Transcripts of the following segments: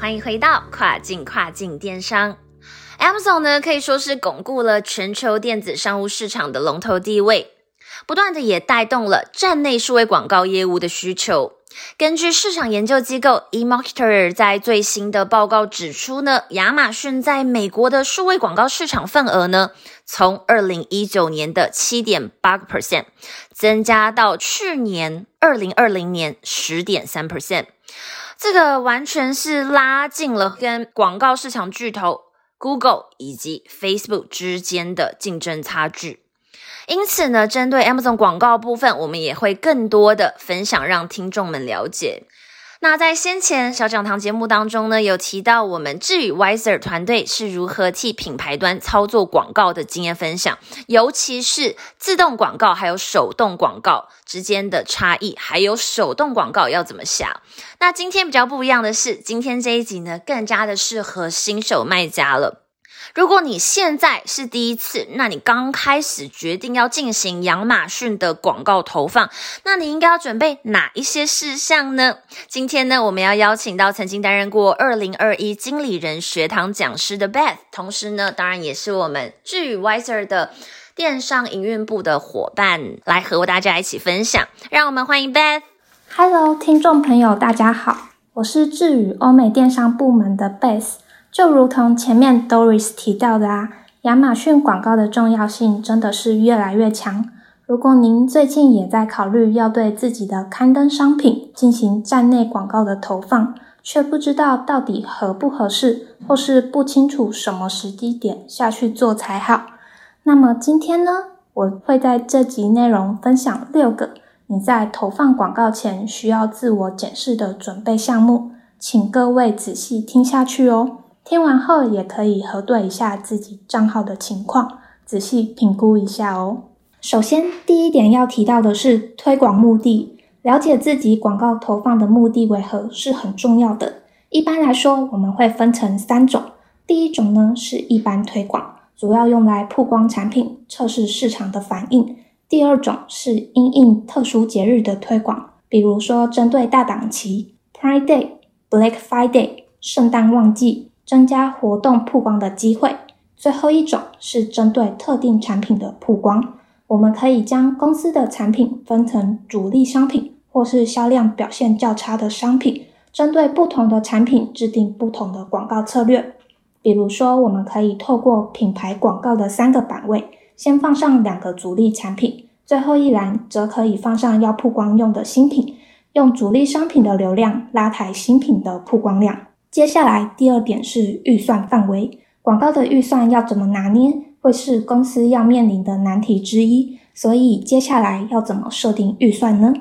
欢迎回到跨境跨境电商。Amazon 呢可以说是巩固了全球电子商务市场的龙头地位，不断的也带动了站内数位广告业务的需求。根据市场研究机构 eMarketer 在最新的报告指出呢，亚马逊在美国的数位广告市场份额呢，从二零一九年的七点八个 percent 增加到去年二零二零年十点三 percent。这个完全是拉近了跟广告市场巨头 Google 以及 Facebook 之间的竞争差距。因此呢，针对 Amazon 广告部分，我们也会更多的分享，让听众们了解。那在先前小讲堂节目当中呢，有提到我们智宇 Wiser 团队是如何替品牌端操作广告的经验分享，尤其是自动广告还有手动广告之间的差异，还有手动广告要怎么下。那今天比较不一样的是，今天这一集呢，更加的适合新手卖家了。如果你现在是第一次，那你刚开始决定要进行亚马逊的广告投放，那你应该要准备哪一些事项呢？今天呢，我们要邀请到曾经担任过二零二一经理人学堂讲师的 Beth，同时呢，当然也是我们智宇 Wiser 的电商营运部的伙伴，来和大家一起分享。让我们欢迎 Beth。Hello，听众朋友，大家好，我是智宇欧美电商部门的 Beth。就如同前面 Doris 提到的啊，亚马逊广告的重要性真的是越来越强。如果您最近也在考虑要对自己的刊登商品进行站内广告的投放，却不知道到底合不合适，或是不清楚什么时机点下去做才好，那么今天呢，我会在这集内容分享六个你在投放广告前需要自我检视的准备项目，请各位仔细听下去哦。听完后也可以核对一下自己账号的情况，仔细评估一下哦。首先，第一点要提到的是推广目的，了解自己广告投放的目的为何是很重要的。一般来说，我们会分成三种。第一种呢是一般推广，主要用来曝光产品、测试市场的反应。第二种是因应特殊节日的推广，比如说针对大档期 （Prime Day、Black Friday、圣诞旺季）。增加活动曝光的机会。最后一种是针对特定产品的曝光，我们可以将公司的产品分成主力商品或是销量表现较差的商品，针对不同的产品制定不同的广告策略。比如说，我们可以透过品牌广告的三个版位，先放上两个主力产品，最后一栏则可以放上要曝光用的新品，用主力商品的流量拉抬新品的曝光量。接下来，第二点是预算范围。广告的预算要怎么拿捏，会是公司要面临的难题之一。所以，接下来要怎么设定预算呢？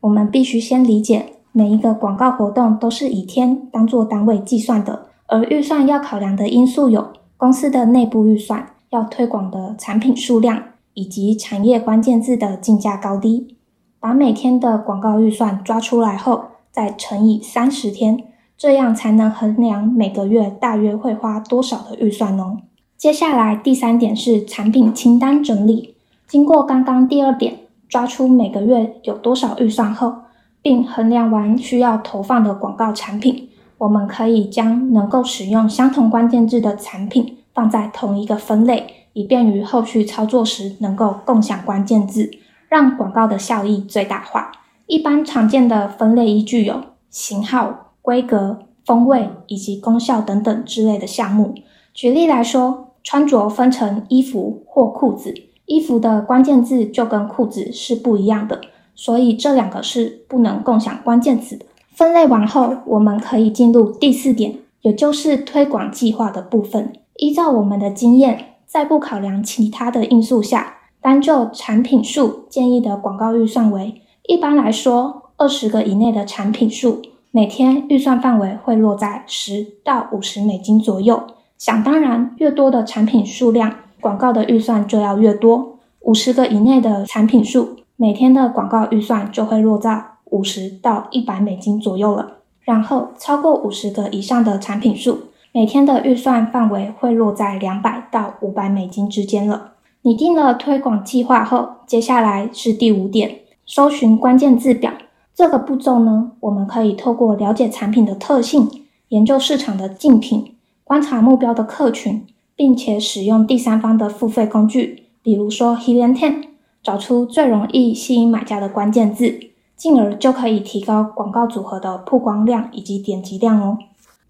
我们必须先理解，每一个广告活动都是以天当做单位计算的，而预算要考量的因素有公司的内部预算、要推广的产品数量以及产业关键字的竞价高低。把每天的广告预算抓出来后，再乘以三十天。这样才能衡量每个月大约会花多少的预算哦。接下来第三点是产品清单整理。经过刚刚第二点，抓出每个月有多少预算后，并衡量完需要投放的广告产品，我们可以将能够使用相同关键字的产品放在同一个分类，以便于后续操作时能够共享关键字，让广告的效益最大化。一般常见的分类依据有型号。规格、风味以及功效等等之类的项目。举例来说，穿着分成衣服或裤子，衣服的关键字就跟裤子是不一样的，所以这两个是不能共享关键词的。分类完后，我们可以进入第四点，也就是推广计划的部分。依照我们的经验，在不考量其他的因素下，单就产品数建议的广告预算为，一般来说二十个以内的产品数。每天预算范围会落在十到五十美金左右，想当然，越多的产品数量，广告的预算就要越多。五十个以内的产品数，每天的广告预算就会落在五十到一百美金左右了。然后超过五十个以上的产品数，每天的预算范围会落在两百到五百美金之间了。拟定了推广计划后，接下来是第五点，搜寻关键字表。这个步骤呢，我们可以透过了解产品的特性，研究市场的竞品，观察目标的客群，并且使用第三方的付费工具，比如说 Helium Ten，找出最容易吸引买家的关键字，进而就可以提高广告组合的曝光量以及点击量哦。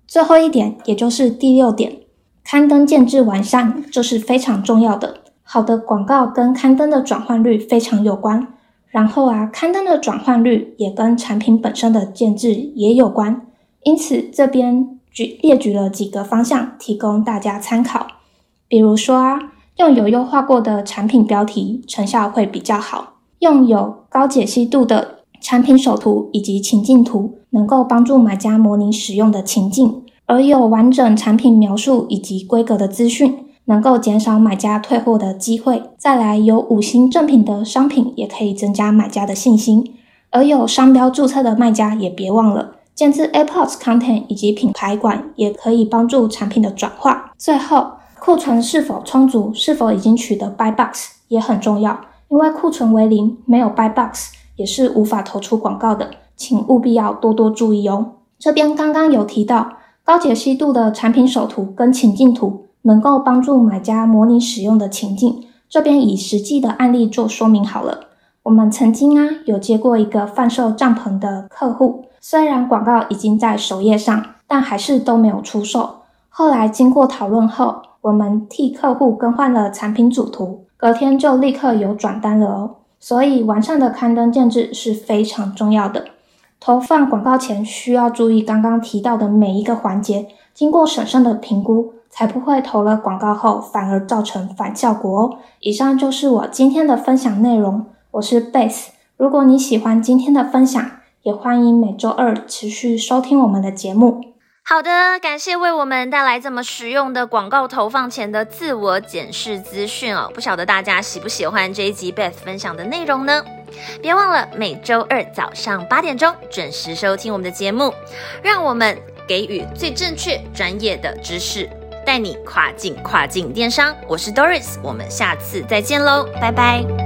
最后一点，也就是第六点，刊登建制完善，这是非常重要的。好的广告跟刊登的转换率非常有关，然后啊，刊登的转换率也跟产品本身的建制也有关。因此，这边举列举了几个方向，提供大家参考。比如说啊，用有优化过的产品标题，成效会比较好；用有高解析度的产品首图以及情境图，能够帮助买家模拟使用的情境；而有完整产品描述以及规格的资讯。能够减少买家退货的机会。再来，有五星正品的商品也可以增加买家的信心。而有商标注册的卖家也别忘了，建置 AirPods Content 以及品牌馆也可以帮助产品的转化。最后，库存是否充足，是否已经取得 Buy Box 也很重要，因为库存为零，没有 Buy Box 也是无法投出广告的，请务必要多多注意哦。这边刚刚有提到高解析度的产品首图跟情境图。能够帮助买家模拟使用的情境，这边以实际的案例做说明好了。我们曾经啊有接过一个贩售帐篷的客户，虽然广告已经在首页上，但还是都没有出售。后来经过讨论后，我们替客户更换了产品主图，隔天就立刻有转单了哦。所以完善的刊登建制是非常重要的。投放广告前需要注意刚刚提到的每一个环节，经过审慎的评估。才不会投了广告后反而造成反效果哦。以上就是我今天的分享内容，我是 Base。如果你喜欢今天的分享，也欢迎每周二持续收听我们的节目。好的，感谢为我们带来这么实用的广告投放前的自我检视资讯哦。不晓得大家喜不喜欢这一集 Beth 分享的内容呢？别忘了每周二早上八点钟准时收听我们的节目，让我们给予最正确、专业的知识。带你跨境跨境电商，我是 Doris，我们下次再见喽，拜拜。